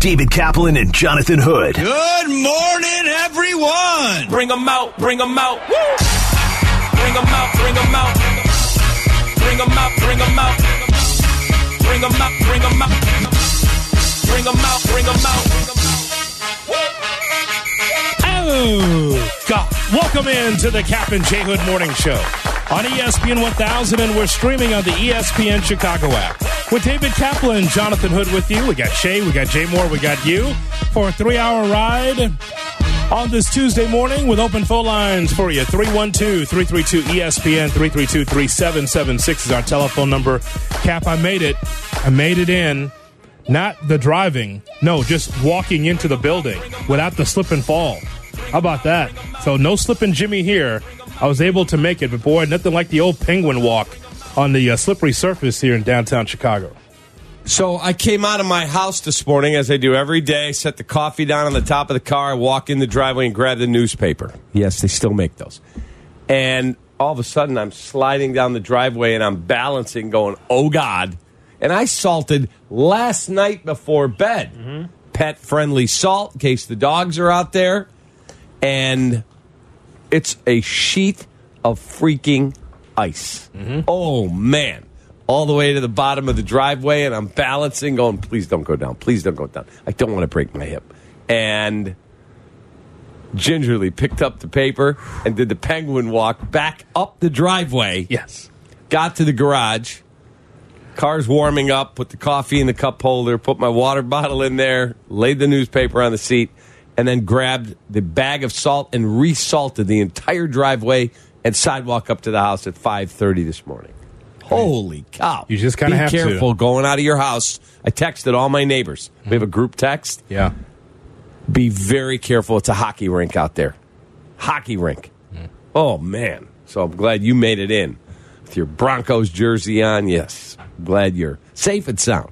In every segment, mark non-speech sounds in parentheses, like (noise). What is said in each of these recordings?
David Kaplan and Jonathan Hood. Good morning, everyone. Bring them out, bring them out. Woo! Bring them out, bring them out. Bring them out, bring them out. Bring them out, bring them out. Bring them out, bring them out. Oh, God. Welcome in to the Cap and J Hood Morning Show on ESPN 1000, and we're streaming on the ESPN Chicago app. With David Kaplan, Jonathan Hood with you. We got Shay, we got Jay Moore, we got you for a three hour ride on this Tuesday morning with open phone lines for you. 312 332 ESPN 332 3776 is our telephone number. Cap, I made it. I made it in. Not the driving, no, just walking into the building without the slip and fall. How about that? So no slipping Jimmy here. I was able to make it, but boy, nothing like the old penguin walk on the uh, slippery surface here in downtown Chicago. So I came out of my house this morning, as I do every day, set the coffee down on the top of the car, walk in the driveway, and grab the newspaper. Yes, they still make those. And all of a sudden, I'm sliding down the driveway and I'm balancing, going, oh God. And I salted last night before bed. Pet friendly salt in case the dogs are out there. And it's a sheet of freaking ice. Mm-hmm. Oh, man. All the way to the bottom of the driveway, and I'm balancing, going, please don't go down. Please don't go down. I don't want to break my hip. And gingerly picked up the paper and did the penguin walk back up the driveway. Yes. Got to the garage. Car's warming up, put the coffee in the cup holder, put my water bottle in there, laid the newspaper on the seat, and then grabbed the bag of salt and resalted the entire driveway and sidewalk up to the house at 5:30 this morning. Holy cow. You just kinda Be have to. Be careful going out of your house. I texted all my neighbors. We have a group text. Yeah. Be very careful. It's a hockey rink out there. Hockey rink. Hmm. Oh, man. So I'm glad you made it in with your Broncos jersey on. Yes. Glad you're safe and sound.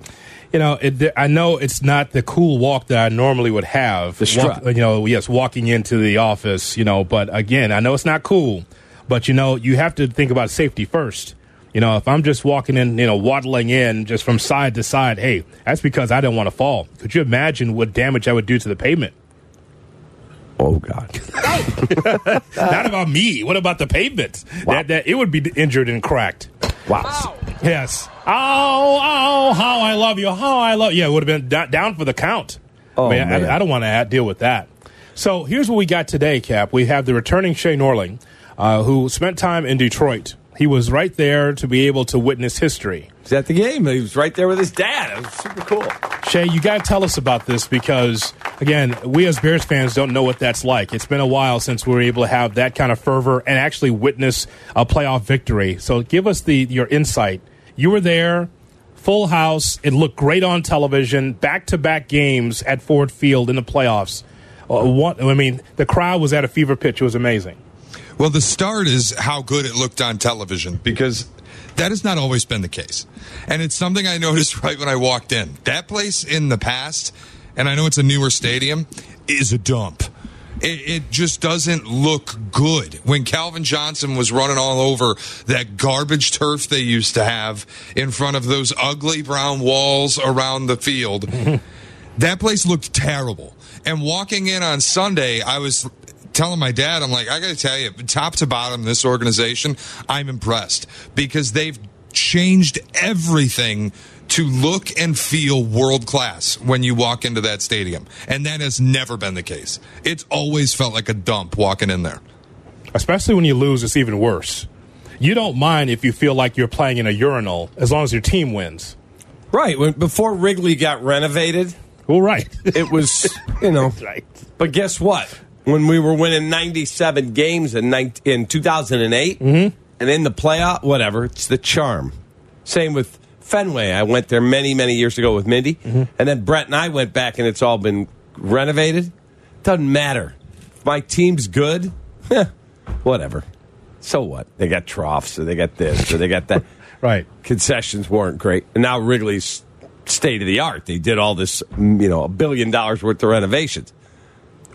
You know, it, I know it's not the cool walk that I normally would have. The strut. Walk- you know, yes, walking into the office, you know, but again, I know it's not cool, but you know, you have to think about safety first. You know, if I'm just walking in, you know, waddling in just from side to side, hey, that's because I didn't want to fall. Could you imagine what damage I would do to the pavement? Oh, God. (laughs) Not about me. What about the pavement? That, that it would be injured and cracked. Wow. Yes. Oh, oh, how I love you. How I love you. Yeah, it would have been down for the count. Oh, man, man. I, I don't want to deal with that. So here's what we got today, Cap. We have the returning Shay Norling, uh, who spent time in Detroit. He was right there to be able to witness history. He's at the game. He was right there with his dad. It was super cool. Shay, you got to tell us about this because, again, we as Bears fans don't know what that's like. It's been a while since we were able to have that kind of fervor and actually witness a playoff victory. So give us the your insight. You were there, full house. It looked great on television. Back to back games at Ford Field in the playoffs. Uh, what, I mean, the crowd was at a fever pitch. It was amazing. Well, the start is how good it looked on television because that has not always been the case. And it's something I noticed (laughs) right when I walked in. That place in the past, and I know it's a newer stadium, is a dump. It, it just doesn't look good. When Calvin Johnson was running all over that garbage turf they used to have in front of those ugly brown walls around the field, (laughs) that place looked terrible. And walking in on Sunday, I was telling my dad, I'm like, I got to tell you, top to bottom, this organization, I'm impressed because they've changed everything to look and feel world class when you walk into that stadium. And that has never been the case. It's always felt like a dump walking in there. Especially when you lose, it's even worse. You don't mind if you feel like you're playing in a urinal as long as your team wins. Right. When, before Wrigley got renovated, Well, right. it was, (laughs) you know. right. But guess what? When we were winning 97 games in, 19, in 2008 and in the playoff, whatever, it's the charm. Same with Fenway. I went there many, many years ago with Mindy. And then Brett and I went back and it's all been renovated. Doesn't matter. If my team's good, (laughs) eh, whatever. So what? They got troughs, or they got this, or they got that. (laughs) Right. Concessions weren't great, and now Wrigley's state of the art. They did all this, you know, a billion dollars worth of renovations.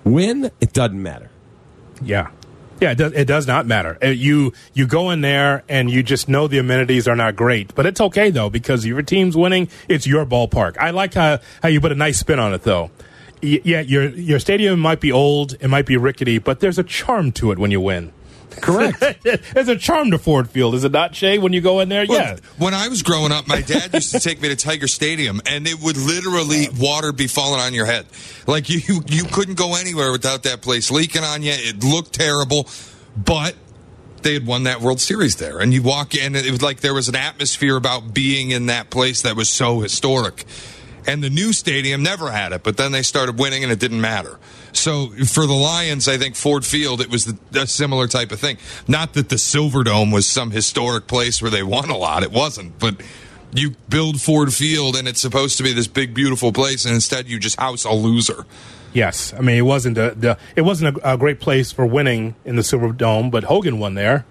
Win, it doesn't matter. Yeah. Yeah, it does, it does not matter. Uh, You you go in there and you just know the amenities are not great, but it's okay though because your team's winning. It's your ballpark. I like how how you put a nice spin on it though. Yeah, your your stadium might be old, it might be rickety, but there's a charm to it when you win. Correct. (laughs) there's a charm to Ford Field, is it not, Shay? When you go in there, Well, yeah. When I was growing up, my dad used to take me to Tiger Stadium, and it would literally water be falling on your head. Like you, you couldn't go anywhere without that place leaking on you. It looked terrible, but they had won that World Series there, and you walk in, and it was like there was an atmosphere about being in that place that was so historic and the new stadium never had it, but then they started winning and it didn't matter. So for the Lions, I think Ford Field, it was a similar type of thing. Not that the Silverdome was some historic place where they won a lot, it wasn't, but you build Ford Field and it's supposed to be this big, beautiful place, and instead you just house a loser. Yes, I mean it wasn't a, the it wasn't a, a great place for winning in the Silver Dome, but Hogan won there.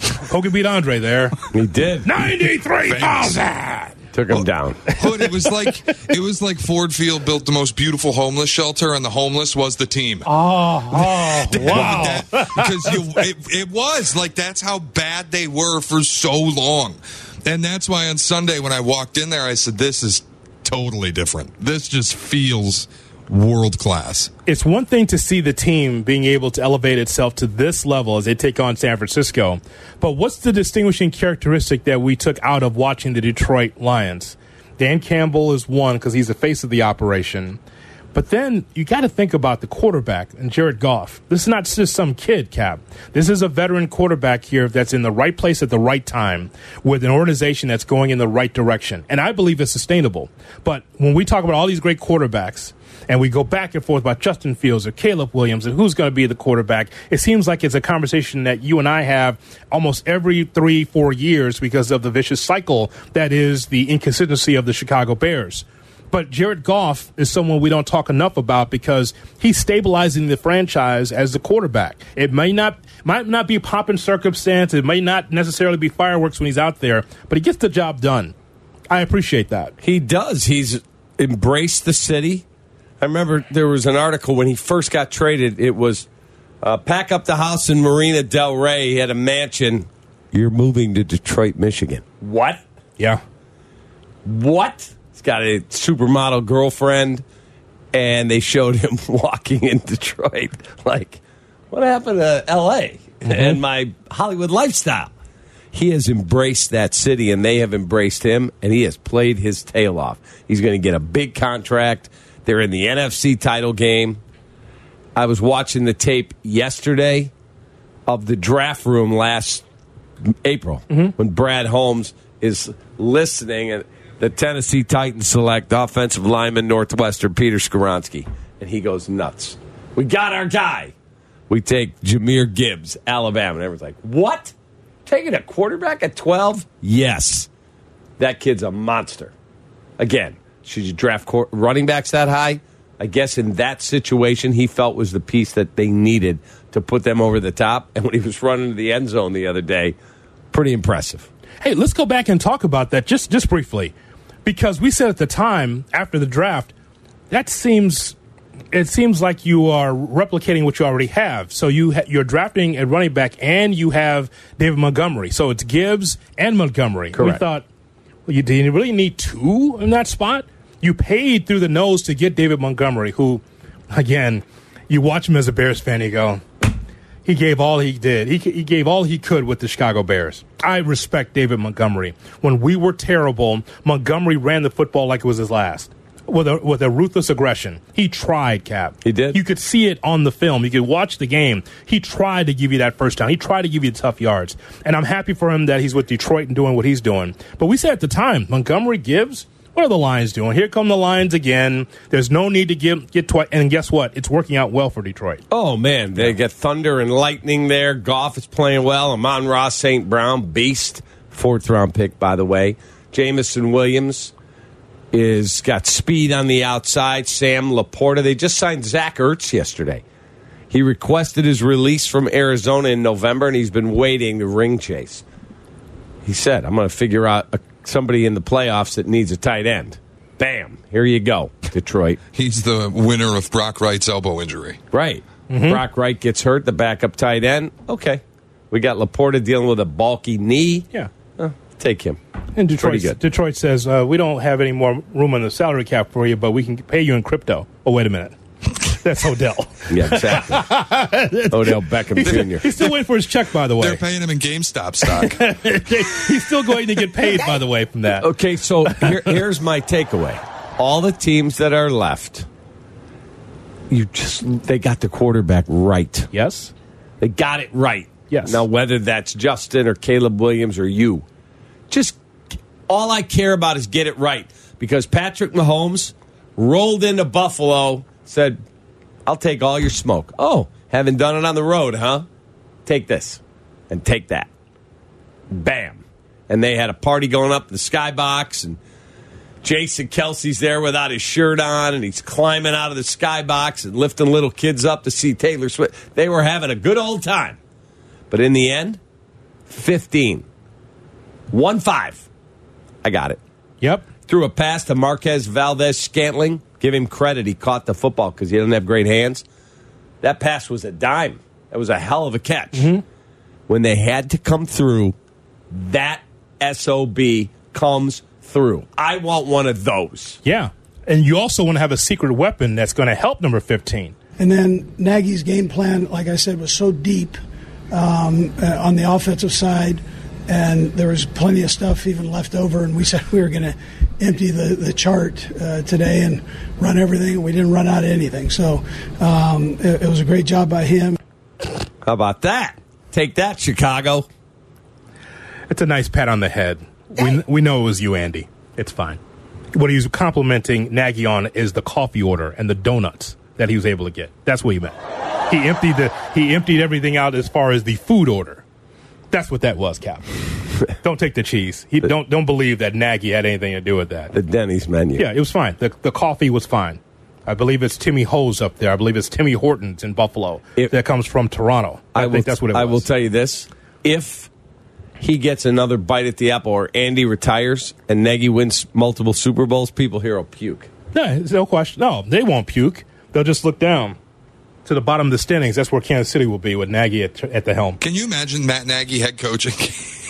Hogan beat Andre there. He did. 93,000. Took them well, down. (laughs) It was like it was like Ford Field built the most beautiful homeless shelter, and the homeless was the team. Oh, oh (laughs) wow! Because it, it was like that's how bad they were for so long, and that's why on Sunday when I walked in there, I said, "This is totally different. This just feels." World class." It's one thing to see the team being able to elevate itself to this level as they take on San Francisco, but what's the distinguishing characteristic that we took out of watching the Detroit Lions? Dan Campbell is one because he's the face of the operation. But then you got to think about the quarterback and Jared Goff. This is not just some kid, Cap. This is a veteran quarterback here that's in the right place at the right time with an organization that's going in the right direction. And I believe it's sustainable. But when we talk about all these great quarterbacks, and we go back and forth about Justin Fields or Caleb Williams and who's going to be the quarterback. It seems like it's a conversation that you and I have almost every three, four years because of the vicious cycle that is the inconsistency of the Chicago Bears. But Jared Goff is someone we don't talk enough about because he's stabilizing the franchise as the quarterback. It may not might not be popping circumstance. It may not necessarily be fireworks when he's out there, but he gets the job done. I appreciate that. He does. He's embraced the city. I remember there was an article when he first got traded. It was uh, pack up the house in Marina Del Rey. He had a mansion. You're moving to Detroit, Michigan. What? Yeah. What? He's got a supermodel girlfriend, and they showed him (laughs) walking in Detroit. Like, what happened to L.A. and my Hollywood lifestyle? He has embraced that city, and they have embraced him, and he has played his tail off. He's going to get a big contract. They're in the NFC title game. I was watching the tape yesterday of the draft room last April mm-hmm. when Brad Holmes is listening and the Tennessee Titans select offensive lineman Northwestern Peter Skoronski, and he goes nuts. We got our guy. We take Jahmyr Gibbs, Alabama, and everyone's like, "What? Taking a quarterback at twelve? Yes, that kid's a monster." Again, should you draft running backs that high? I guess in that situation, he felt was the piece that they needed to put them over the top. And when he was running to the end zone the other day, pretty impressive. Hey, let's go back and talk about that just just briefly, because we said at the time after the draft, that seems it seems like you are replicating what you already have. So you ha- you're drafting a running back, and you have David Montgomery. So it's Gibbs and Montgomery. We thought, you did you really need two in that spot? You paid through the nose to get David Montgomery, who, again, you watch him as a Bears fan, you go, he gave all he did. He, he gave all he could with the Chicago Bears. I respect David Montgomery. When we were terrible, Montgomery ran the football like it was his last. With a, with a ruthless aggression. He tried, Cap. He did? You could see it on the film. You could watch the game. He tried to give you that first down. He tried to give you tough yards. And I'm happy for him that he's with Detroit and doing what he's doing. But we said at the time, Montgomery gives. What are the Lions doing? Here come the Lions again. There's no need to get get twice. And guess what? It's working out well for Detroit. Oh man, they get thunder and lightning there. Goff is playing well. Amon-Ra St. Brown, beast, fourth round pick, by the way. Jameson Williams is got speed on the outside. Sam LaPorta. They just signed Zach Ertz yesterday. He requested his release from Arizona in November, and he's been waiting to ring chase. He said, I'm going to figure out a, somebody in the playoffs that needs a tight end. Bam, here you go, Detroit. (laughs) He's the winner of Brock Wright's elbow injury. Right. Mm-hmm. Brock Wright gets hurt, the backup tight end. Okay. We got LaPorta dealing with a bulky knee. Yeah. Take him. And Detroit, Detroit says uh, we don't have any more room on the salary cap for you, but we can pay you in crypto. Oh, wait a minute, (laughs) that's Odell. Yeah, exactly. (laughs) Odell Beckham Jr. He's still waiting for his check, by the way. They're paying him in GameStop stock. (laughs) He's still going to get paid, by the way, from that. Okay, so here, here's my takeaway. All the teams that are left, you just they got the quarterback right. Yes. They got it right. Yes. Now whether that's Justin or Caleb Williams or you, just all I care about is get it right because Patrick Mahomes rolled into Buffalo, said, "I'll take all your smoke." Oh, haven't done it on the road, huh? Take this and take that. Bam. And they had a party going up in the skybox and Jason Kelce's there without his shirt on, and he's climbing out of the skybox and lifting little kids up to see Taylor Swift. They were having a good old time. But in the end, 15. 1 5. I got it. Yep. Threw a pass to Marquez Valdes-Scantling. Give him credit. He caught the football because he doesn't have great hands. That pass was a dime. That was a hell of a catch. When they had to come through, that SOB comes through. I want one of those. Yeah. And you also want to have a secret weapon that's going to help number 15. And then Nagy's game plan, like I said, was so deep um, uh, on the offensive side, and there was plenty of stuff even left over. And we (laughs) said we were going to empty the, the chart uh, today and run everything, we didn't run out of anything. So um, it, it was a great job by him. How about that? Take that, Chicago. It's a nice pat on the head. We, we know it was you, Andy. It's fine. What he was complimenting Nagy on is the coffee order and the donuts that he was able to get. That's what he meant. He emptied the he emptied everything out as far as the food order. That's what that was, Cap. don't take the cheese. He don't don't believe that Nagy had anything to do with that. The Denny's menu. Yeah, it was fine. The the coffee was fine. I believe it's Timmy Ho's up there. I believe it's Timmy Hortons in Buffalo If- that comes from Toronto. I, will, think that's what it was. I will tell you this: if he gets another bite at the apple, or Andy retires and Nagy wins multiple Super Bowls, people here will puke. No, there's no question. No, they won't puke. They'll just look down to the bottom of the standings. That's where Kansas City will be with Nagy at, at the helm. Can you imagine Matt Nagy head coaching?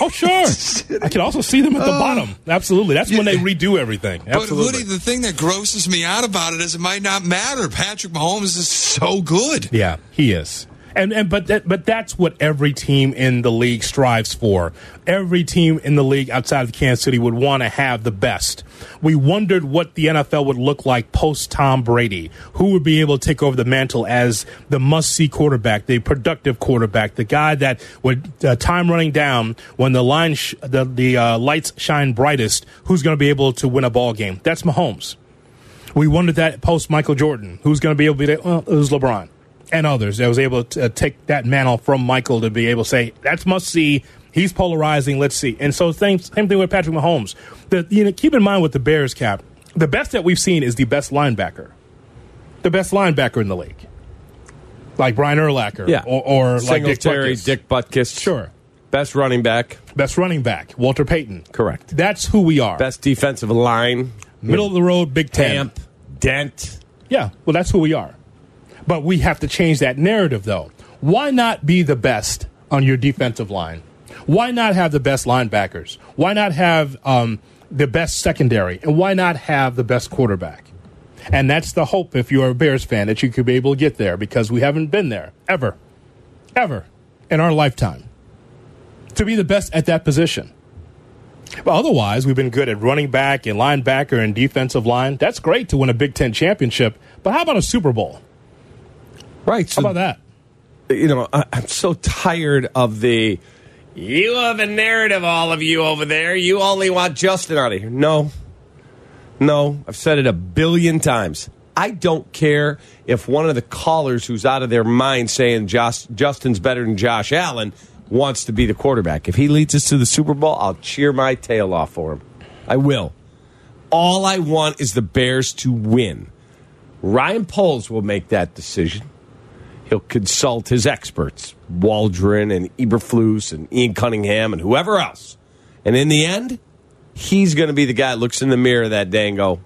Oh, sure. (laughs) I can also see them at the oh. bottom. Absolutely. That's when they redo everything. But Absolutely. Woody, the thing that grosses me out about it is it might not matter. Patrick Mahomes is so good. Yeah, he is. And and but that, but that's what every team in the league strives for. Every team in the league outside of Kansas City would want to have the best. We wondered what the NFL would look like post Tom Brady. Who would be able to take over the mantle as the must-see quarterback, the productive quarterback, the guy that would uh, time running down when the line sh- the the uh, lights shine brightest. Who's going to be able to win a ball game? That's Mahomes. We wondered that post Michael Jordan, who's going to be able to be? Well, it was LeBron and others that was able to uh, take that mantle from Michael to be able to say that's must see. He's polarizing. Let's see. And so same same thing with Patrick Mahomes. The, you know, keep in mind with the Bears cap, the best that we've seen is the best linebacker, the best linebacker in the league, like Brian Urlacher, Yeah. or, or like Dick Singletary, Butkus. Dick Butkus. Sure. Best running back. Best running back, Walter Payton. Correct. That's who we are. Best defensive line. Middle of the road, Big Ten. Dent. Yeah, well, that's who we are. But we have to change that narrative, though. Why not be the best on your defensive line? Why not have the best linebackers? Why not have um, the best secondary? And why not have the best quarterback? And that's the hope, if you're a Bears fan, that you could be able to get there because we haven't been there ever, ever in our lifetime to be the best at that position. Well, otherwise, we've been good at running back and linebacker and defensive line. That's great to win a Big Ten championship, but how about a Super Bowl? Right. So, How about that? you know, I, I'm so tired of the. You have a narrative, all of you over there. You only want Justin out of here. No. No. I've said it a billion times. I don't care if one of the callers who's out of their mind saying Josh, Justin's better than Josh Allen wants to be the quarterback. If he leads us to the Super Bowl, I'll cheer my tail off for him. I will. All I want is the Bears to win. Ryan Poles will make that decision. He'll consult his experts, Waldron and Eberflus and Ian Cunningham and whoever else. And in the end, he's going to be the guy that looks in the mirror that day and go,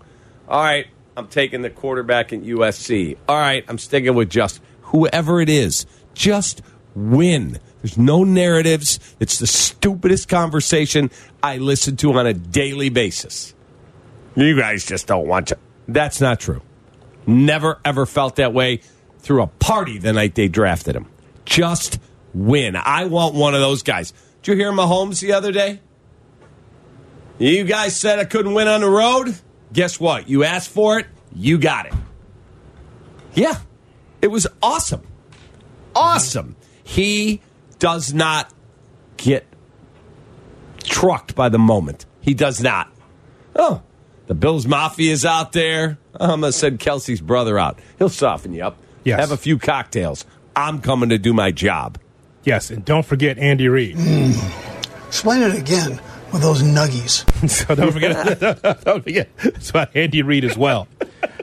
all right, I'm taking the quarterback in USC. All right, I'm sticking with just whoever it is. Just win. There's no narratives. It's the stupidest conversation I listen to on a daily basis. You guys just don't want to. That's not true. Never, ever felt that way through a party the night they drafted him. Just win. I want one of those guys. Did you hear Mahomes the other day? You guys said I couldn't win on the road. Guess what? You asked for it, you got it. Yeah, it was awesome. Awesome. He does not get trucked by the moment. He does not. Oh, the Bills Mafia is out there. Oh, I'm going to send Kelce's brother out. He'll soften you up. Yes. Have a few cocktails. I'm coming to do my job. Yes, and don't forget Andy Reid. Hmm. Explain it again with those nuggies. (laughs) so don't forget, (laughs) don't forget, it's about Andy Reid as well.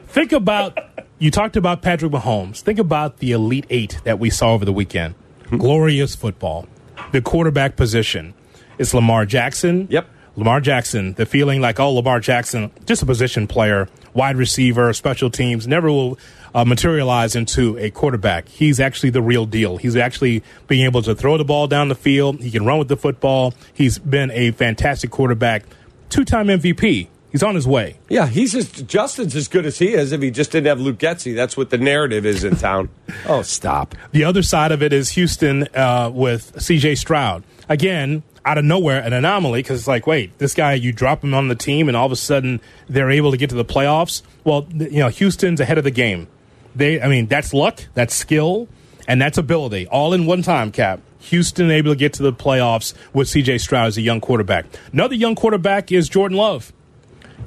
Think about you talked about Patrick Mahomes. Think about the Elite Eight that we saw over the weekend. Hmm. Glorious football. The quarterback position. It's Lamar Jackson. Yep. Lamar Jackson. The feeling like, oh, Lamar Jackson, just a position player, wide receiver, special teams, never will uh, materialize into a quarterback. He's actually the real deal. He's actually being able to throw the ball down the field. He can run with the football. He's been a fantastic quarterback. Two time MVP. He's on his way. Yeah, he's just Justin's as good as he is. If he just didn't have Luke Getsy, that's what the narrative is in town. (laughs) oh, stop! The other side of it is Houston uh, with C.J. Stroud. Again, out of nowhere, an anomaly because it's like, wait, this guy, you drop him on the team, and all of a sudden they're able to get to the playoffs. Well, you know, Houston's ahead of the game. They, I mean, that's luck, that's skill, and that's ability, all in one time. Cap. Houston able to get to the playoffs with C.J. Stroud as a young quarterback. Another young quarterback is Jordan Love.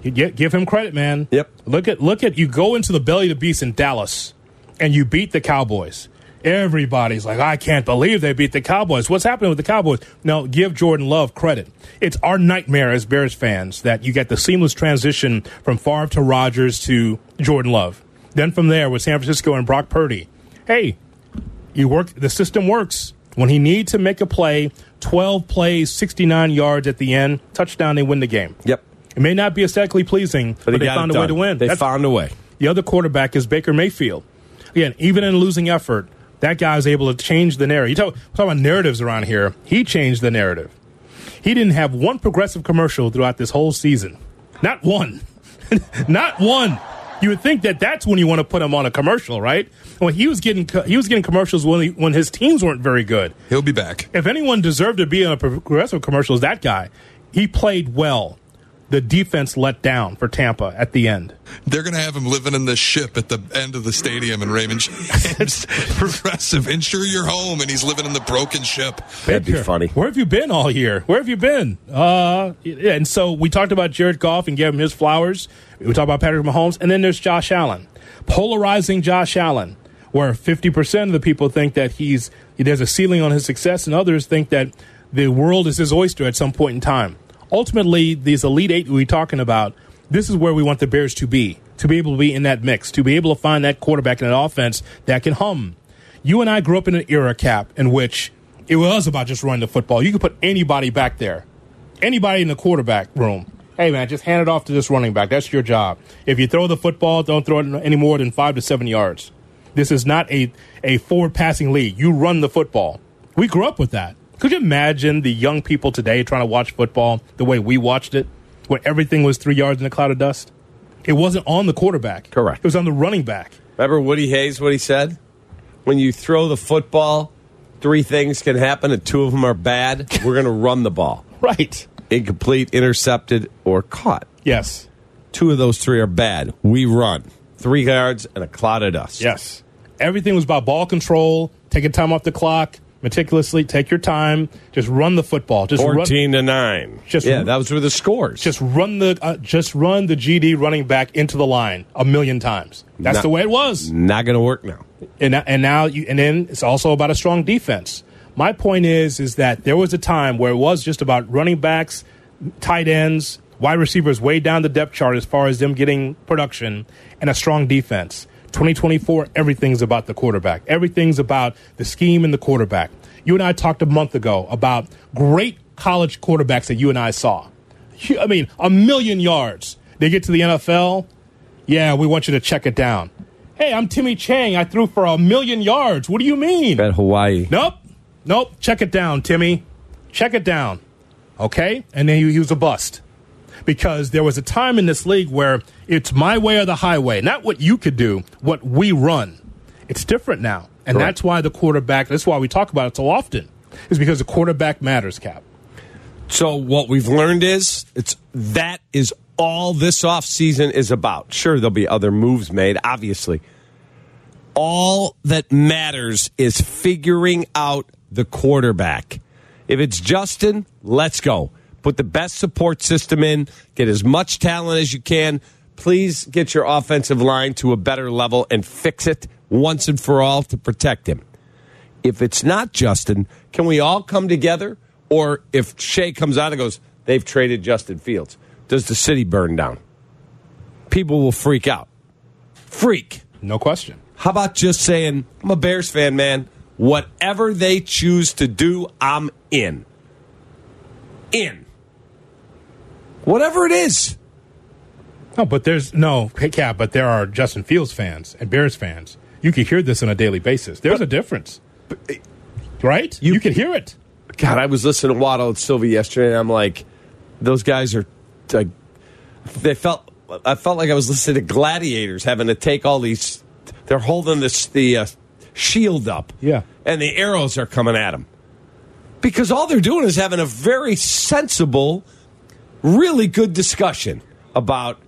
You get, give him credit, man. Yep. Look at look at you go into the belly of the beast in Dallas, and you beat the Cowboys. Everybody's like, I can't believe they beat the Cowboys. What's happening with the Cowboys? No, give Jordan Love credit. It's our nightmare as Bears fans that you get the seamless transition from Favre to Rodgers to Jordan Love. Then from there with San Francisco and Brock Purdy. Hey, you work. The system works. When he needs to make a play, 12 plays, 69 yards at the end, touchdown, they win the game. Yep. It may not be aesthetically pleasing, but, he they found a way to win. They That's- found a way. the other quarterback is Baker Mayfield. Again, even in losing effort, that guy is able to change the narrative. You talk, talk about narratives around here. He changed the narrative. He didn't have one progressive commercial throughout this whole season. Not one. (laughs) Not one. You would think that that's when you want to put him on a commercial, right? Well, he was getting he was getting commercials when he, when his teams weren't very good. He'll be back. If anyone deserved to be on a progressive commercial, is that guy. He played well. The defense let down for Tampa at the end. They're going to have him living in the ship at the end of the stadium in Raymond James. (laughs) Progressive. Insure your home, and he's living in the broken ship. That'd be funny. Where have you been all year? Where have you been? Uh, and so we talked about Jared Goff and gave him his flowers. We talk about Patrick Mahomes, and then there's Josh Allen, polarizing Josh Allen, where 50% of the people think that he's there's a ceiling on his success, and others think that the world is his oyster at some point in time. Ultimately, these elite eight we're talking about, this is where we want the Bears to be, to be able to be in that mix, to be able to find that quarterback in an offense that can hum. You and I grew up in an era cap in which it was about just running the football. You could put anybody back there, anybody in the quarterback room. Hey man, just hand it off to this running back. That's your job. If you throw the football, don't throw it any more than five to seven yards. This is not a a forward passing league. You run the football. We grew up with that. Could you imagine the young people today trying to watch football the way we watched it, where everything was three yards in a cloud of dust? It wasn't on the quarterback. Correct. It was on the running back. Remember Woody Hayes, what he said? When you throw the football, three things can happen, and two of them are bad. (laughs) We're going to run the ball. Right. Incomplete, intercepted, or caught. Yes. Two of those three are bad. We run. Three yards and a cloud of dust. Yes. Everything was about ball control, taking time off the clock, meticulously, take your time, just run the football. Just run, 14 to 9. Just yeah, run- that was were the scores. just run the uh, just run the GD running back into the line a million times. That's Not- the way it was. not going to work now. and and now you and then it's also about a strong defense. My point is is that there was a time where it was just about running backs, tight ends, wide receivers way down the depth chart as far as them getting production and a strong defense. 2024, everything's about the quarterback. Everything's about the scheme and the quarterback. You and I talked a month ago about great college quarterbacks that you and I saw. I mean, a million yards. They get to the NFL. Yeah, we want you to check it down. Hey, I'm Timmy Chang. I threw for a million yards. What do you mean? At Hawaii. Nope. Nope. Check it down, Timmy. Check it down. Okay? And then he, he was a bust. Because there was a time in this league where it's my way or the highway, not what you could do, what we run. It's different now. And Correct. that's why the quarterback, that's why we talk about it so often, is because the quarterback matters, Cap. So what we've learned is it's that is all this offseason is about. Sure, there'll be other moves made, obviously. All that matters is figuring out the quarterback. If it's Justin, let's go. Put the best support system in, get as much talent as you can. Please get your offensive line to a better level and fix it once and for all to protect him. If it's not Justin, can we all come together? Or if Shea comes out and goes, they've traded Justin Fields, does the city burn down? People will freak out. Freak. No question. How about just saying, I'm a Bears fan, man. Whatever they choose to do, I'm in. In. Whatever it is. No, but there's no, hey, Cap, but there are Justin Fields fans and Bears fans. You can hear this on a daily basis. There's a difference. Right? You, can hear it. God, I was listening to Waddle and Silvy yesterday, and I'm like, those guys are like, they felt. I felt like I was listening to gladiators having to take all these. They're holding this the uh, shield up, Yeah. and the arrows are coming at them because all they're doing is having a very sensible, really good discussion about.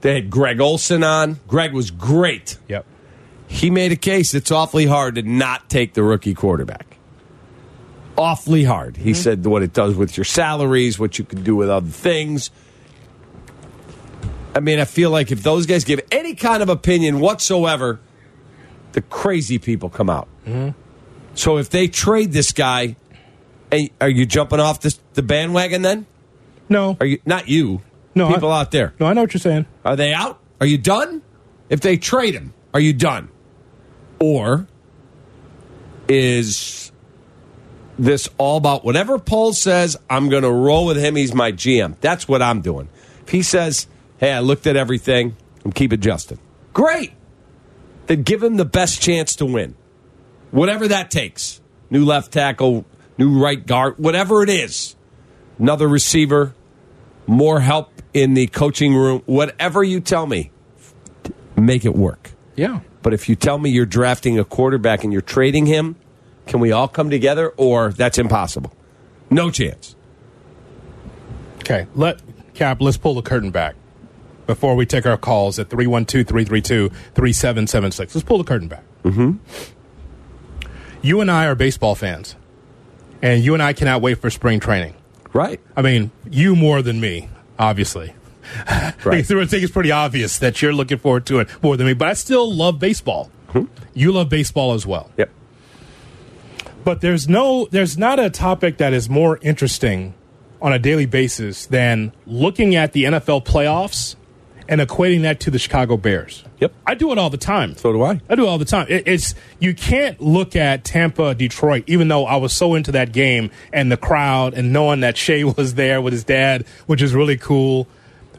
They had Greg Olsen on. Greg was great. Yep. He made a case it's awfully hard to not take the rookie quarterback. Awfully hard. He mm-hmm. said what it does with your salaries, what you can do with other things. I mean, I feel like if those guys give any kind of opinion whatsoever, the crazy people come out. So if they trade this guy, are you jumping off this, the bandwagon then? No. Are you not you? No, people I- out there. No, I know what you're saying. Are they out? Are you done? If they trade him, are you done? Or is this all about whatever Paul says, I'm going to roll with him. He's my GM. That's what I'm doing. If he says, hey, I looked at everything, I'm keeping Justin. Great. Then give him the best chance to win. Whatever that takes. New left tackle, new right guard, whatever it is. Another receiver, more help in the coaching room, whatever you tell me, make it work. Yeah. But if you tell me you're drafting a quarterback and you're trading him, can we all come together or that's impossible? No chance. Okay. Let Cap, let's pull the curtain back before we take our calls at 312 332 3776. Let's pull the curtain back. Mm-hmm. You and I are baseball fans, and you and I cannot wait for spring training. Right. I mean, you more than me, obviously. Right. (laughs) I think it's pretty obvious that you're looking forward to it more than me, but I still love baseball. You love baseball as well. Yep. But there's no there's not a topic that is more interesting on a daily basis than looking at the NFL playoffs and equating that to the Chicago Bears. Yep. I do it all the time. So do I. I do it all the time. It, it's you can't look at Tampa, Detroit, even though I was so into that game and the crowd and knowing that Shea (laughs) was there with his dad, which is really cool.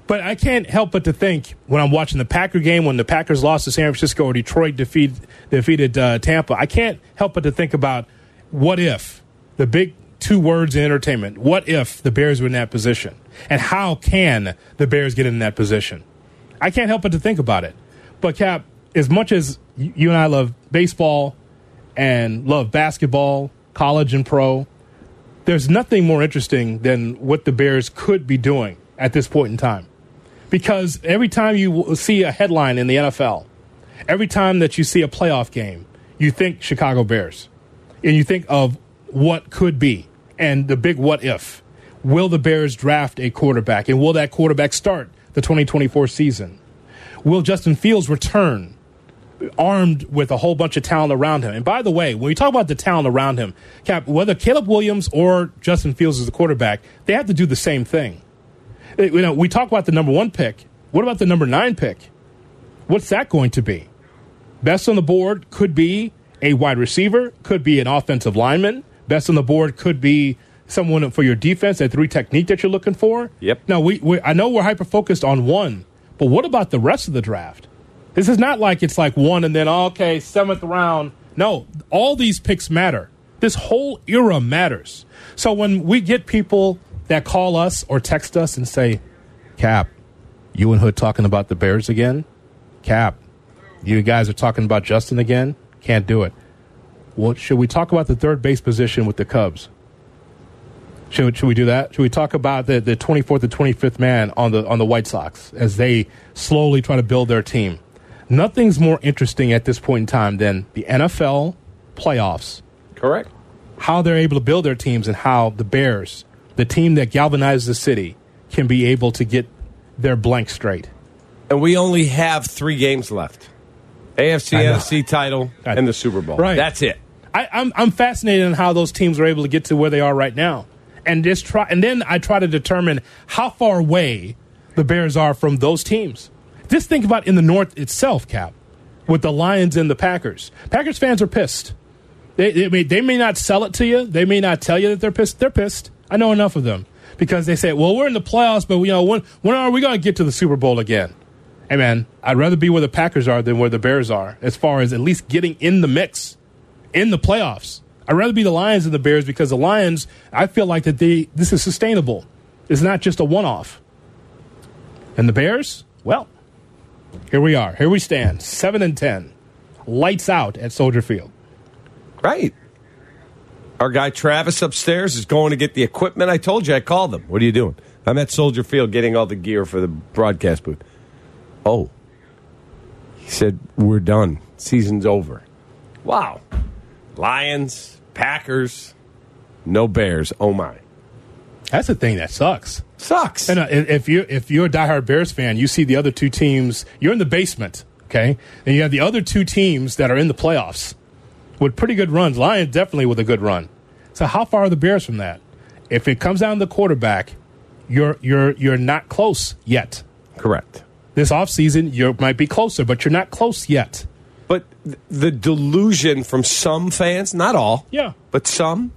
But I can't help but to think when I'm watching the Packer game, when the Packers lost to San Francisco or Detroit defeat, defeated uh, Tampa, I can't help but to think about what if the big two words in entertainment. What if the Bears were in that position, and how can the Bears get in that position? I can't help but to think about it. But Cap, as much as you and I love baseball and love basketball, college and pro, there's nothing more interesting than what the Bears could be doing at this point in time. Because every time you see a headline in the NFL, every time that you see a playoff game, you think Chicago Bears. And you think of what could be and the big what if. Will the Bears draft a quarterback? And will that quarterback start the 2024 season? Will Justin Fields return armed with a whole bunch of talent around him? And by the way, when we talk about the talent around him, Cap, whether Caleb Williams or Justin Fields is the quarterback, they have to do the same thing. Uh, You know, we talk about the number one pick. What about the number nine pick? What's that going to be? Best on the board could be a wide receiver, could be an offensive lineman. Best on the board could be someone for your defense, that three technique that you're looking for. Yep. Now, we, we I know we're hyper focused on one, but what about the rest of the draft? This is not like it's like one and then, okay, seventh round. No, all these picks matter. This whole era matters. So when we get people that call us or text us and say, Cap, you and Hood talking about the Bears again? Cap, you guys are talking about Justin again? Can't do it. What should we talk about the third base position with the Cubs? Should, should we do that? Should we talk about the, the 24th and 25th man on the on the White Sox as they slowly try to build their team? Nothing's more interesting at this point in time than the NFL playoffs, Correct. how they're able to build their teams, and how the Bears, the team that galvanizes the city, can be able to get their blank straight. And we only have three games left AFC. NFC title, and the Super Bowl. Right. That's it. I, I'm I'm fascinated in how those teams are able to get to where they are right now, and just try. And then I try to determine how far away the Bears are from those teams. Just think about in the North itself, Cap, with the Lions and the Packers. Packers fans are pissed. They they may, they may not sell it to you. They may not tell you that they're pissed. They're pissed. I know enough of them because they say, "Well, we're in the playoffs, but you know when when are we going to get to the Super Bowl again?" Hey man, I'd rather be where the Packers are than where the Bears are, as far as at least getting in the mix in the playoffs. I'd rather be the Lions than the Bears because the Lions, I feel like that they this is sustainable. It's not just a one off. And the Bears, well, here we are. Here we stand. Seven and ten. Lights out at Soldier Field. Right. Our guy Travis upstairs is going to get the equipment. I told you, I called them. What are you doing? I'm at Soldier Field getting all the gear for the broadcast booth. Oh. He said, We're done. Season's over. Wow. Lions, Packers, no Bears. Oh my. That's the thing that sucks. Sucks. And uh, if you if you're a diehard Bears fan, you see the other two teams. You're in the basement, okay, and you have the other two teams that are in the playoffs with pretty good runs. Lions definitely with a good run. So how far are the Bears from that? If it comes down to the quarterback, you're you're you're not close yet. Correct. This offseason, you might be closer, but you're not close yet. But th- the delusion from some fans, not all, Yeah. but some,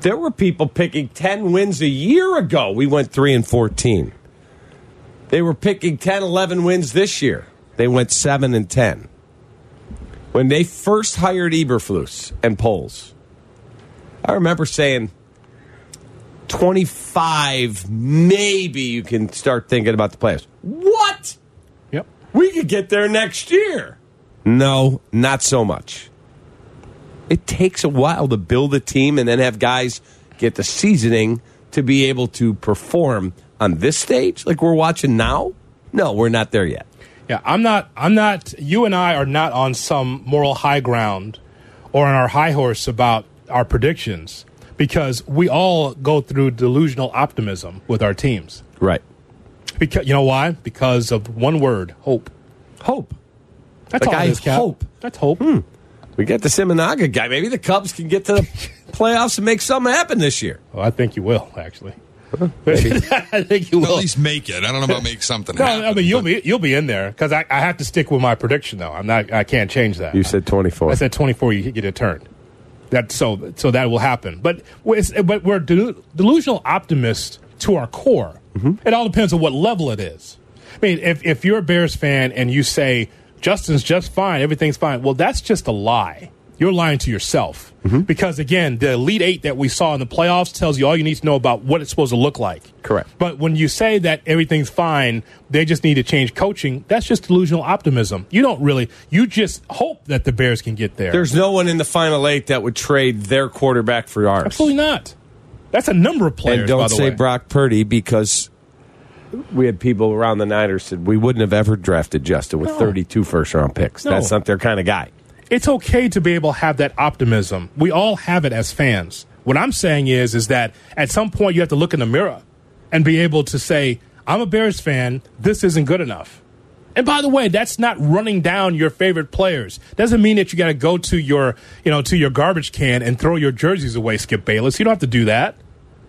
there were people picking 10 wins a year ago. We went 3 and 14. They were picking 10, 11 wins this year. They went 7 and 10. When they first hired Eberflus and Poles, I remember saying 25, maybe you can start thinking about the playoffs. What? Yep. We could get there next year. No, not so much. It takes a while to build a team and then have guys get the seasoning to be able to perform on this stage like we're watching now. No, we're not there yet. Yeah, I'm not. I'm not. You and I are not on some moral high ground or on our high horse about our predictions because we all go through delusional optimism with our teams. Right. Because you know why? Because of one word: hope. Hope. That's Like, all I it is, Cap. hope. That's hope. Hmm. We get the Simonaga guy. Maybe the Cubs can get to the (laughs) playoffs and make something happen this year. Well, I think you will actually. (laughs) I think you will. At least make it. I don't know about make something No, happen. I mean you'll but- be you'll be in there because I, I have to stick with my prediction though. I'm not. I can't change that. You said 24. I said 24. You get a turn. That so so that will happen. But but we're delu- delusional optimists to our core. Mm-hmm. It all depends on what level it is. I mean, if if you're a Bears fan and you say Justin's just fine, everything's fine, well, that's just a lie. You're lying to yourself mm-hmm. because again, the Elite Eight that we saw in the playoffs tells you all you need to know about what it's supposed to look like. Correct. But when you say that everything's fine, they just need to change coaching. That's just delusional optimism. You don't really. You just hope that the Bears can get there. There's no one in the final eight that would trade their quarterback for ours. Absolutely not. That's a number of players. And don't say way. Brock Purdy because we had people around the Niners said we wouldn't have ever drafted Justin with No. 32 first round picks. No. That's not their kind of guy. It's okay to be able to have that optimism. We all have it as fans. What I'm saying is, is that at some point you have to look in the mirror and be able to say, "I'm a Bears fan. This isn't good enough." And by the way, that's not running down your favorite players. Doesn't mean that you got to go to your, you know, to your garbage can and throw your jerseys away, Skip Bayless. You don't have to do that.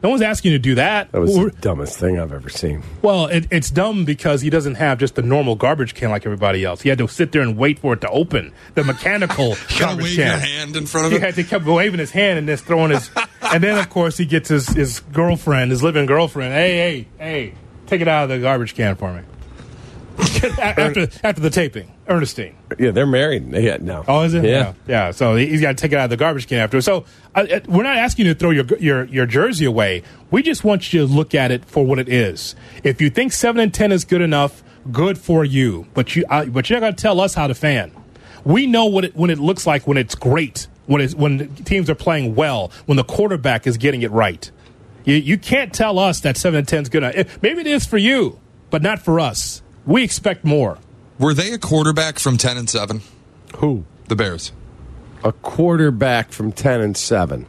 No one's asking you to do that. That was We're- the dumbest thing I've ever seen. Well, it, it's dumb because he doesn't have just the normal garbage can like everybody else. He had to sit there and wait for it to open. The mechanical (laughs) You garbage wave can. your hand in front of He it. had to keep waving his hand and just throwing his. (laughs) and then, of course, he gets his, his girlfriend, his living girlfriend. Hey, hey, hey, take it out of the garbage can for me. (laughs) after after the taping, Ernestine. Yeah, they're married. Yeah, no. Oh, is it? Yeah. yeah. So he- he's got to take it out of the garbage can after. So uh, uh, we're not asking you to throw your your your jersey away. We just want you to look at it for what it is. If you think seven and ten is good enough, good for you. But you uh, but you're not going to tell us how to fan. We know what it when it looks like when it's great. When it's when teams are playing well. When the quarterback is getting it right. You, you can't tell us that seven and ten is good enough. Maybe it is for you, but not for us. We expect more. Were they a quarterback from 10 and 7? Who? The Bears. A quarterback from 10 and 7.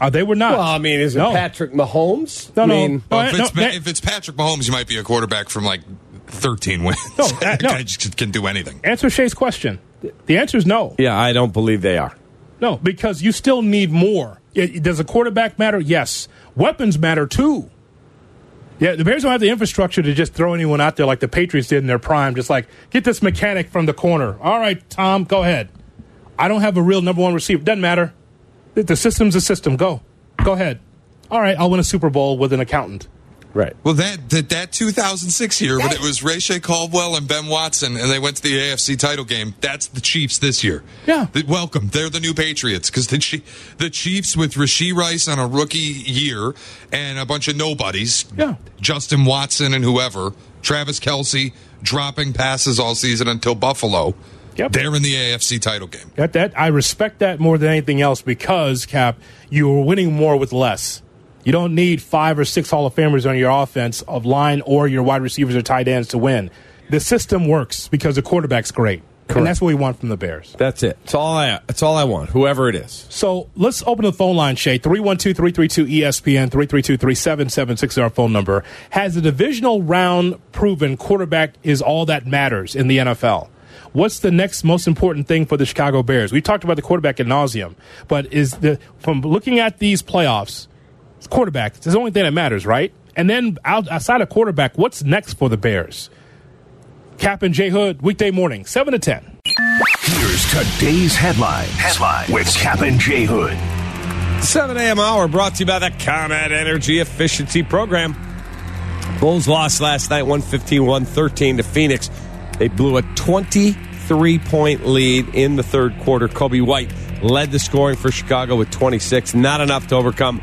Uh, they were not. Well, I mean, is it No. Patrick Mahomes? No, I no. mean, No, Well, if, no, it's, that- if it's Patrick Mahomes, you might be a quarterback from like 13 wins. No, (laughs) uh, that no. guy just can do anything. Answer Shay's question. The answer is no. yeah, I don't believe they are. No, because you still need more. Does a quarterback matter? Yes. Weapons matter too. Yeah, the Bears don't have the infrastructure to just throw anyone out there like the Patriots did in their prime. Just like, get this mechanic from the corner. All right, Tom, go ahead. I don't have a real number one receiver. Doesn't matter. The- system's a system. Go. Go ahead. All right, I'll win a Super Bowl with an accountant. Right. Well, that that, that 2006 year, when it was Reche Caldwell and Ben Watson, and they went to the AFC title game. That's the Chiefs this year. Yeah. They- welcome. They're the new Patriots because the the Chiefs with Rashee Rice on a rookie year and a bunch of nobodies. Yeah. Justin Watson and whoever, Travis Kelce dropping passes all season until Buffalo. Yep. They're in the AFC title game. That, that I respect that more than anything else because Cap, you are winning more with less. You don't need five or six Hall of Famers on your offense of line or your wide receivers or tight ends to win. The system works because the quarterback's great, and that's what we want from the Bears. That's it. That's all I. That's all I want. Whoever it is. So let's open the phone line, Shay. 312 332 ESPN, 332 3776 is our phone number. Has the divisional round proven quarterback is all that matters in the NFL? What's the next most important thing for the Chicago Bears? We talked about the quarterback at nauseum, but is the from looking at these playoffs, it's quarterback it's the only thing that matters, right? And then out, outside of quarterback, what's next for the Bears? Cap and J Hood, weekday morning, 7 to 10. Here's today's headline. Headline with Cap and J Hood. 7 a.m. hour brought to you by the ComEd Energy Efficiency Program. Bulls lost last night 115 113 to Phoenix. They blew a 23 point lead in the third quarter. Coby White led the scoring for Chicago with 26. Not enough to overcome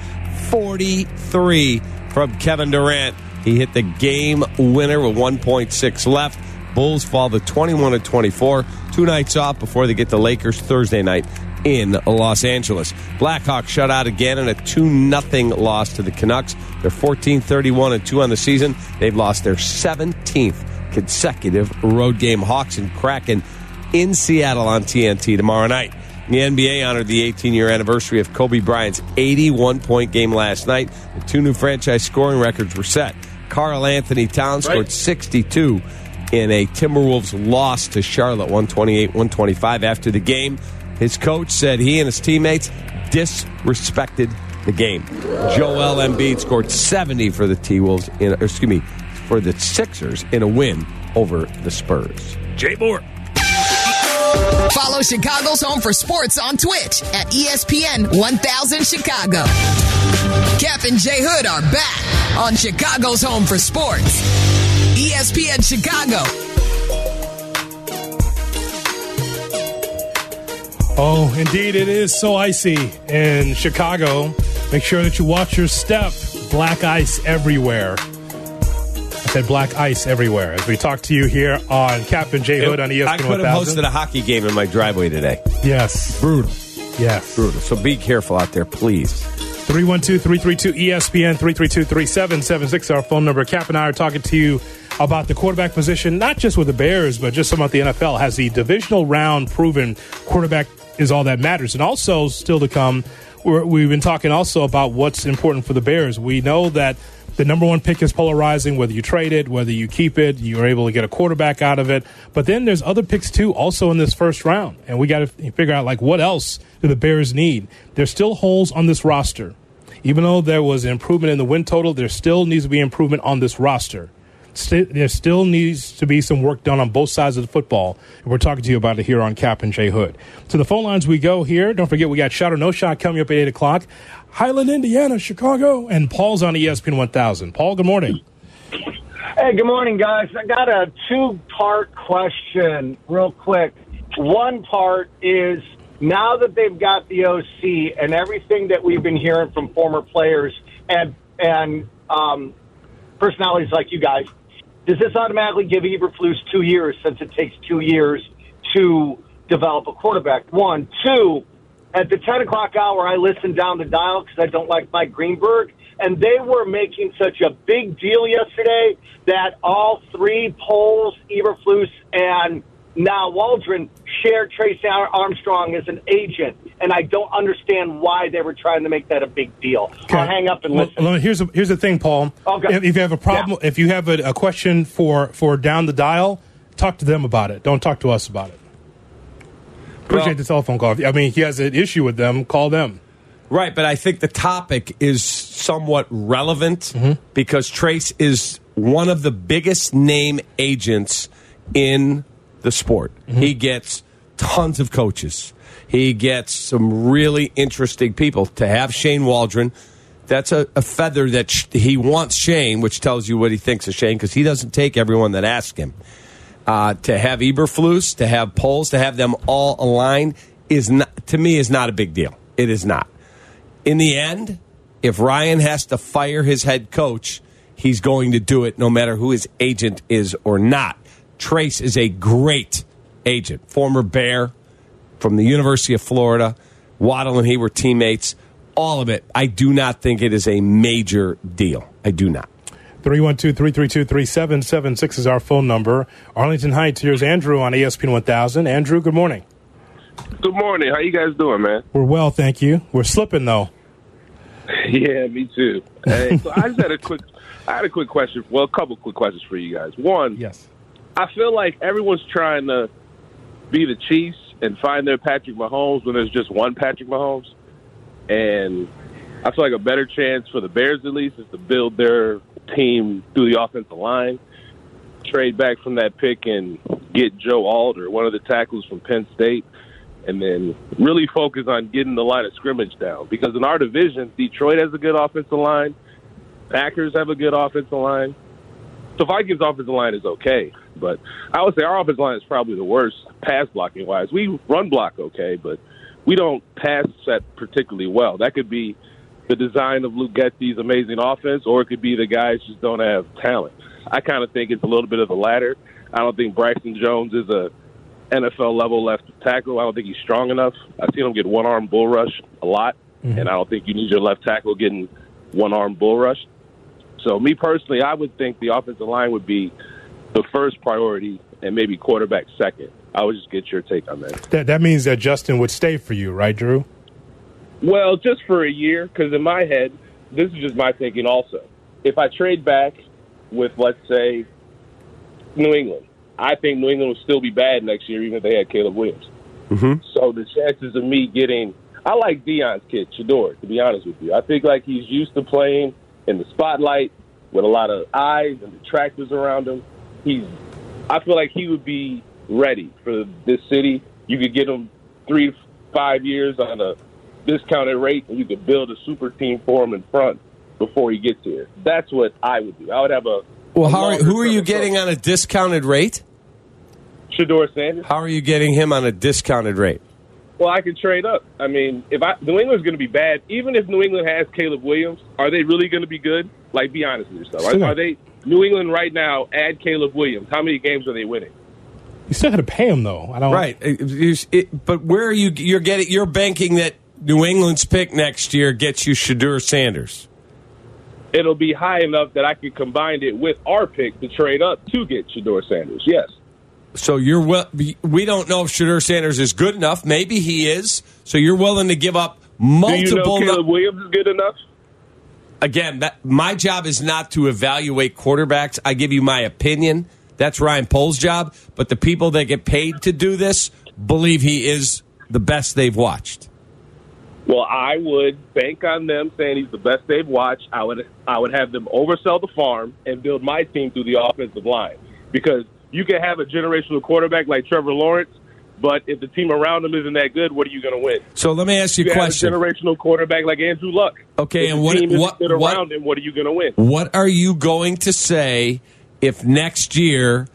43 from Kevin Durant. He hit the game winner with 1.6 left. Bulls fall to 21 and 24. Two nights off before they get the Lakers Thursday night in Los Angeles. Blackhawks shut out again in a 2 0 loss to the Canucks. They're 14 31 and 2 on the season. They've lost their 17th consecutive road game. Hawks and Kraken in Seattle on TNT tomorrow night. The NBA honored the 18 year anniversary of Kobe Bryant's 81 point game last night. The two new franchise scoring records were set. Karl-Anthony Towns scored 62 in a Timberwolves loss to Charlotte 128 125 after the game. His coach said he and his teammates disrespected the game. Joel Embiid scored 70 for the T Wolves excuse me, for the Sixers in a win over the Spurs. Jay Moore. Follow Chicago's Home for Sports on Twitch at ESPN 1000 Chicago. Cap and Jay Hood are back on Chicago's Home for Sports. ESPN Chicago. Oh, indeed, it is so icy in Chicago. Make sure that you watch your step. Black ice everywhere. Said black ice everywhere. As we talk to you here on Cap and J Hood on ESPN I could have 1000. hosted a hockey game in my driveway today. Yes, Brutal. yes. Brutal. So be careful out there, please. 312 332 ESPN 332 3776 our phone number. Cap and I are talking to you about the quarterback position, not just with the Bears, but just about the NFL. Has the divisional round proven quarterback is all that matters? And also, still to come, we're, we've been talking also about what's important for the Bears. We know that the number one pick is polarizing, whether you trade it, whether you keep it, you're able to get a quarterback out of it. But then there's other picks too, also in this first round. And we got to figure out, like, what else do the Bears need? There's still holes on this roster. Even though there was improvement in the win total, there still needs to be improvement on this roster. St- there still needs to be some work done on both sides of the football. And we're talking to you about it here on Cap and J Hood. To the phone lines we go here. Don't forget, we got Shot or No Shot coming up at 8 o'clock. Highland, Indiana, Chicago, and Paul's on ESPN 1000. Paul, good morning. Hey, good morning, guys. I got a two part question, real quick. One part is now that they've got the OC and everything that we've been hearing from former players and and um, personalities like you guys, does this automatically give Eberflus two years since it takes two years to develop a quarterback? One, two. At the ten o'clock hour, I listened down the dial because I don't like Mike Greenberg, and they were making such a big deal yesterday that all three Poles, Eberflus and now Waldron, share Trace Armstrong as an agent, and I don't understand why they were trying to make that a big deal. Okay. I'll hang up and listen. well, here's a, here's the thing, Paul. Okay. If, if you have a problem, if you have a, a question for for down the dial, talk to them about it. Don't talk to us about it. Appreciate Well- the telephone call. I mean, he has an issue with them. Call them. Right, but I think the topic is somewhat relevant because Trace is one of the biggest name agents in the sport. He gets tons of coaches. He gets some really interesting people. To have Shane Waldron, that's a, a feather that sh- he wants Shane, which tells you what he thinks of Shane because he doesn't take everyone that asks him. Uh, to have Eberflus, to have Poles, to have them all aligned is not, to me is not a big deal. It is not. In the end, if Ryan has to fire his head coach, he's going to do it no matter who his agent is or not. Trace is a great agent, former Bear from the University of Florida. Waddle and he were teammates. All of it. I do not think it is a major deal. I do not. 312 332 3776 is our phone number. Arlington Heights, here's Andrew on ESPN 1000. Andrew, good morning. Good morning. How you guys doing, man? We're well, thank you. We're slipping, though. (laughs) Yeah, me too. Hey, so I just had a quick, I had a quick question. Well, a couple quick questions for you guys. One, Yes. I feel like everyone's trying to be the Chiefs and find their Patrick Mahomes when there's just one Patrick Mahomes, and I feel like a better chance for the Bears at least is to build their team through the offensive line, trade back from that pick and get Joe Alt or one of the tackles from Penn State, and then really focus on getting the line of scrimmage down. Because in our division, Detroit has a good offensive line, Packers have a good offensive line. So Vikings offensive line is okay, but I would say our offensive line is probably the worst pass blocking wise. We run block okay, but we don't pass set particularly well. That could be the design of Luke Getsy's amazing offense, or it could be the guys just don't have talent. I kind of think it's a little bit of the latter. I don't think Braxton Jones is a NFL level left tackle. I don't think he's strong enough. I've seen him get one arm bull rush a lot, mm-hmm. and I don't think you need your left tackle getting one arm bull rush. So, me personally, I would think the offensive line would be the first priority, and maybe quarterback second. I would just get your take on that. That, that means that Justin would stay for you, right, Drew? Well, just for a year, because in my head, this is just my thinking also. If I trade back with, let's say, New England, I think New England will still be bad next year, even if they had Caleb Williams. Mm-hmm. So the chances of me getting, I like Deion's kid, Shedeur, to be honest with you. I think like he's used to playing in the spotlight with a lot of eyes and detractors around him. He's, I feel like he would be ready for this city. You could get him three to five years on a discounted rate, and you could build a super team for him in front before he gets here. That's what I would do. I would have a Well, a how are, who are term you approach. getting on a discounted rate? Shedeur Sanders. How are you getting him on a discounted rate? Well, I can trade up. I mean, if I New England's going to be bad, even if New England has Caleb Williams, are they really going to be good? Like, be honest with yourself. Are, are they New England right now? Add Caleb Williams. How many games are they winning? You still got to pay him, though. I don't. Right. It- it- it- but where are you? You're getting. You're banking that New England's pick next year gets you Shedeur Sanders. It'll be high enough that I could combine it with our pick to trade up to get Shedeur Sanders. Yes. So you're well. We don't know if Shedeur Sanders is good enough. Maybe he is. So you're willing to give up multiple. Do you know. Caleb Williams is good enough? again, that, my job is not to evaluate quarterbacks. I give you my opinion. That's Ryan Poles' job. But the people that get paid to do this believe he is the best they've watched. Well, I would bank on them saying he's the best they've watched. I would I would have them oversell the farm and build my team through the offensive line because you can have a generational quarterback like Trevor Lawrence, but if the team around him isn't that good, what are you going to win? So let me ask you a You have a question. generational quarterback like Andrew Luck. Okay, if and what- team isn't what- good what- around him? What are you going to win? What are you going to say if next year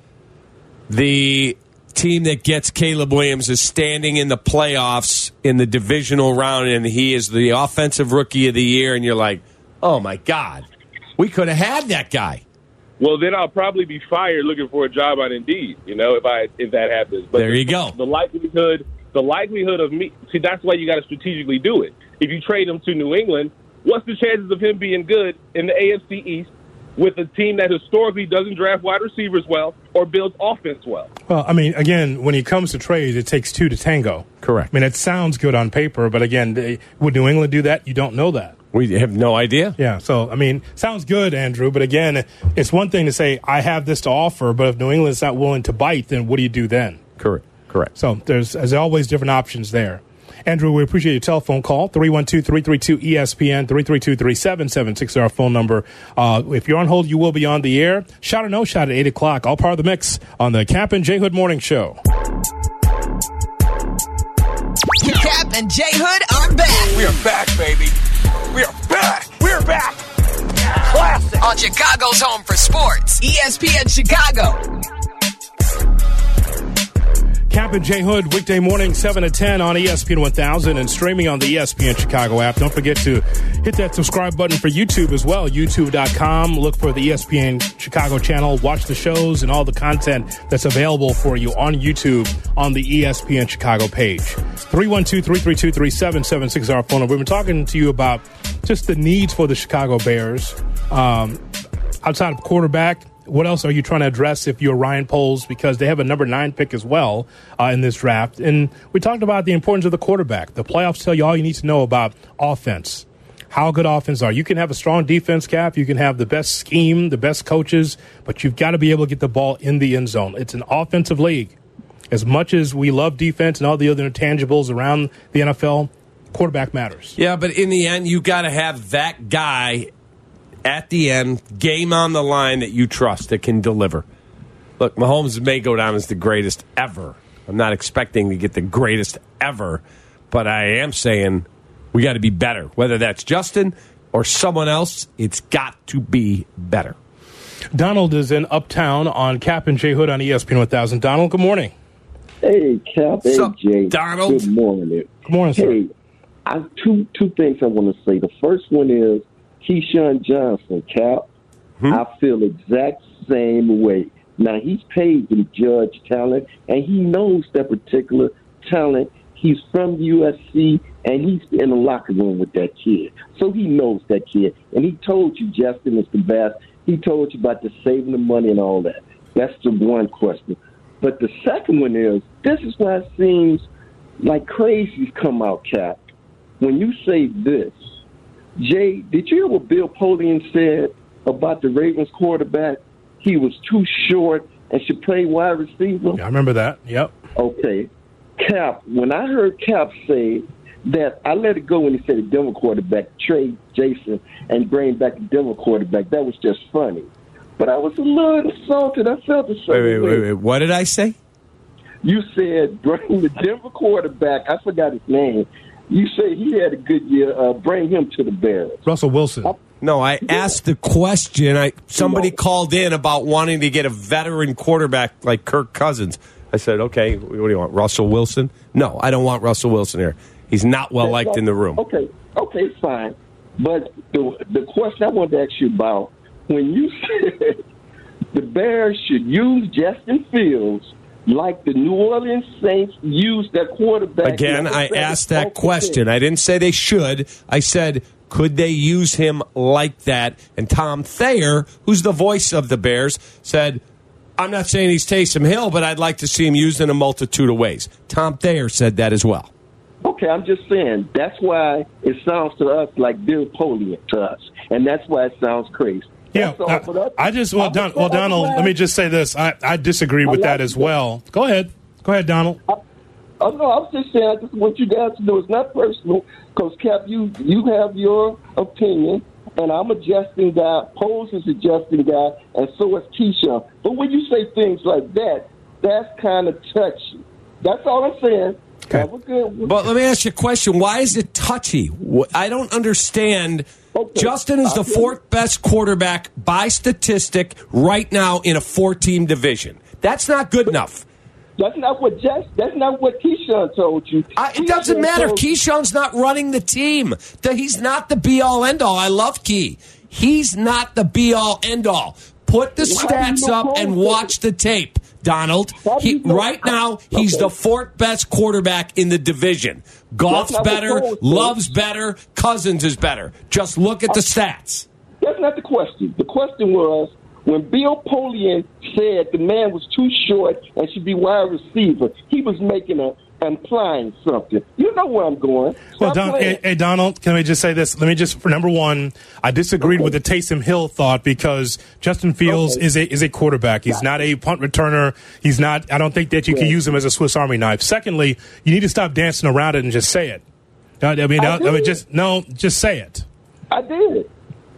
the team that gets Caleb Williams is standing in the playoffs in the divisional round and he is the offensive rookie of the year and you're like, "Oh my god. We could have had that guy." Well, then I'll probably be fired looking for a job on Indeed. You know, if I if that happens. But There you the, go. The likelihood, the likelihood of me. See, that's why you got to strategically do it. If you trade him to New England, what's the chances of him being good in the AFC East with a team that historically doesn't draft wide receivers well or builds offense well? Well, I mean, again, when it comes to trades, it takes two to tango. Correct. I mean, it sounds good on paper, but again, they, would New England do that? You don't know that. We have no idea. Yeah, so I mean, sounds good, Andrew. But again, it's one thing to say I have this to offer, but if New England's not willing to bite, then what do you do then? Correct. Correct. So there's, there's always different options there. Andrew, we appreciate your telephone call. 312-332-ESPN, 332-3776 our phone number. Uh, if you're on hold, you will be on the air. Shot or no shot at 8 o'clock. All part of the mix on the Cap and J Hood Morning Show. Cap and J Hood are back We are back, baby. We are back. We're back. Classic. on Chicago's home for sports. ESPN Chicago. Cap and J Hood, weekday morning, 7 to 10 on ESPN 1000 and streaming on the ESPN Chicago app. Don't forget to hit that subscribe button for YouTube as well, youtube.com. Look for the ESPN Chicago channel. Watch the shows and all the content that's available for you on YouTube on the ESPN Chicago page. 312 332 3776 is our phone. We've been talking to you about just the needs for the Chicago Bears. Um, outside of quarterback, what else are you trying to address if you're Ryan Poles? Because they have a number nine pick as well uh, in this draft. And we talked about the importance of the quarterback. The playoffs tell you all you need to know about offense. How good offense are. You can have a strong defense cap. You can have the best scheme, the best coaches, but you've got to be able to get the ball in the end zone. It's an offensive league. As much as we love defense and all the other intangibles around the NFL, quarterback matters. Yeah, but in the end, you got to have that guy at the end, game on the line that you trust that can deliver. Look, Mahomes may go down as the greatest ever. I'm not expecting to get the greatest ever, but I am saying we got to be better. Whether that's Justin or someone else, it's got to be better. Donald is in Uptown on Cap and J Hood on ESPN 1000. Donald, good morning. Hey, Cap. Hey, Sup, Jay. Donald? Good morning. Good morning, sir. Hey, I two two things I want to say. The first one is Keyshawn Johnson, Cap. Hmm? I feel exact same way. Now he's paid to judge talent, and he knows that particular talent. He's from USC, and he's in the locker room with that kid, so he knows that kid. And he told you Justin is the best. He told you about the saving the money and all that. That's the one question. But the second one is this is why it seems like crazies come out, Cap. When you say this, Jay, did you hear what Bill Polian said about the Ravens quarterback? He was too short and should play wide receiver. Yeah, I remember that. Yep. Okay. Cap, when I heard Cap say that, I let it go when he said the Denver quarterback, trade Jason and bring back the Denver quarterback. That was just funny. But I was a little insulted. I felt the same Wait, wait, way. wait, wait. What did I say? You said bring the Denver quarterback. I forgot his name. You say he had a good year. Uh, bring him to the Bears. Russell Wilson. No, I asked the question. I somebody called in about wanting to get a veteran quarterback like Kirk Cousins. I said, okay, what do you want, Russell Wilson? No, I don't want Russell Wilson here. He's not well liked in the room. Okay, okay, fine. But the the question I wanted to ask you about when you (laughs) said the Bears should use Justin Fields like the New Orleans Saints used their quarterback. Again, I asked that question. I didn't say they should. I said, could they use him like that? And Tom Thayer, who's the voice of the Bears, said, I'm not saying he's Taysom Hill, but I'd like to see him used in a multitude of ways. Tom Thayer said that as well. Okay, I'm just saying that's why it sounds to us like Bill Polian to us, and that's why it sounds crazy. Yeah, all. I, I just well, Don, well, Donald. Let me just say this. I, I disagree with that as well. Go ahead. Go ahead, Donald. Oh no, I'm just saying. I just want you guys to know it's not personal. Because Cap, you you have your opinion, and I'm a Justin guy. Pose is a Justin guy, and so is Keyshawn. But when you say things like that, that's kind of touchy. That's all I'm saying. Have a good. But let me ask you a question. Why is it touchy? I don't understand. Justin is the uh, fourth best quarterback by statistic right now in a four team division. That's not good enough. That's not what Just. That's not what Keyshawn told you. I, it doesn't Keyshawn matter. told- Keyshawn's not running the team. He's not the be all end all. I love Key. He's not the be all end all. Put the Why do you stats up and watch the tape, Donald. He, right now, he's the fourth best quarterback in the division. Goff's That's not what better, Love's better, Cousins is better. Just look at the uh, stats. That's not the question. The question was when Bill Polian said the man was too short and should be wide receiver. He was making a implying something. You know where I'm going. Well, Don, hey, hey, Donald, can we just say this? Let me just, for number one, I disagreed with the Taysom Hill thought because Justin Fields Okay. is a is a quarterback. He's not a punt returner. He's not. I don't think that you can use him as a Swiss Army knife. Secondly, you need to stop dancing around it and just say it. I I mean, I I, I mean, just no, just say it. I did.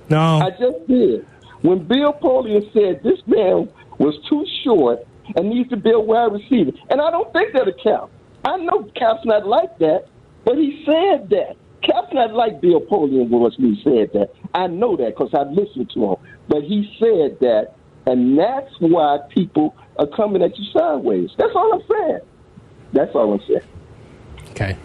No, I just did. When Bill Polian said this man was too short and needs to be a wide receiver, and I don't think that a Cap. I know Cap's not like that, but he said that. Cap's not like Bill Polian was when he said that. I know that because I listened to him. But he said that, and that's why people are coming at you sideways. That's all I'm saying. That's all I'm saying. okay.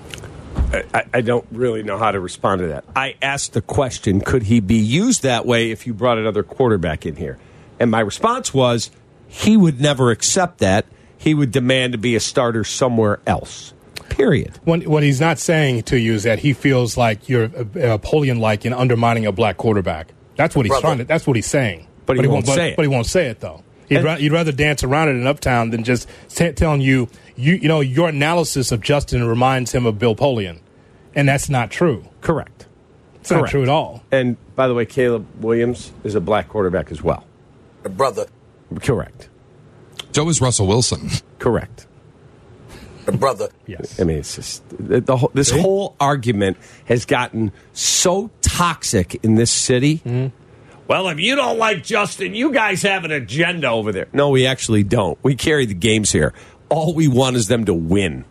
I, I don't really know how to respond to that. I asked the question could he be used that way if you brought another quarterback in here? And my response was he would never accept that. He would demand to be a starter somewhere else. Period. What, what he's not saying to you is that he feels like you're uh, Polian-like in undermining a black quarterback. That's what he's trying to. That's what he's saying. But he won't say it. But he won't say it though. He'd, And- ra- he'd rather dance around it in Uptown than just t- telling you, you, you know, your analysis of Justin reminds him of Bill Polian, and that's not true. Correct. It's not true at all. And by the way, Caleb Williams is a black quarterback as well. A brother, Correct. So is Russell Wilson. Correct. brother. Yes. I mean, it's just the, the whole, this whole argument has gotten so toxic in this city. Mm-hmm. Well, if you don't like Justin, you guys have an agenda over there. No, we actually don't. We carry the games here. All we want is them to win.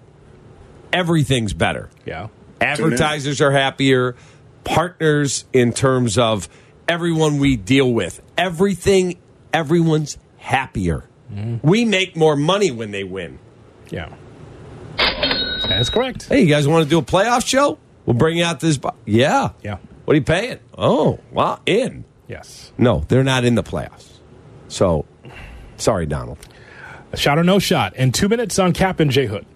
Everything's better. Yeah. Advertisers are happier. Partners, in terms of everyone we deal with, everything, everyone's happier. Mm-hmm. We make more money when they win. Yeah. That's correct. Hey, you guys want to do a playoff show? We'll bring out this. Bo- yeah. Yeah. What are you paying? Oh, wow. In. Yes. No, they're not in the playoffs. So, sorry, Donald. A shot or no shot, and two minutes on Cap and J Hood.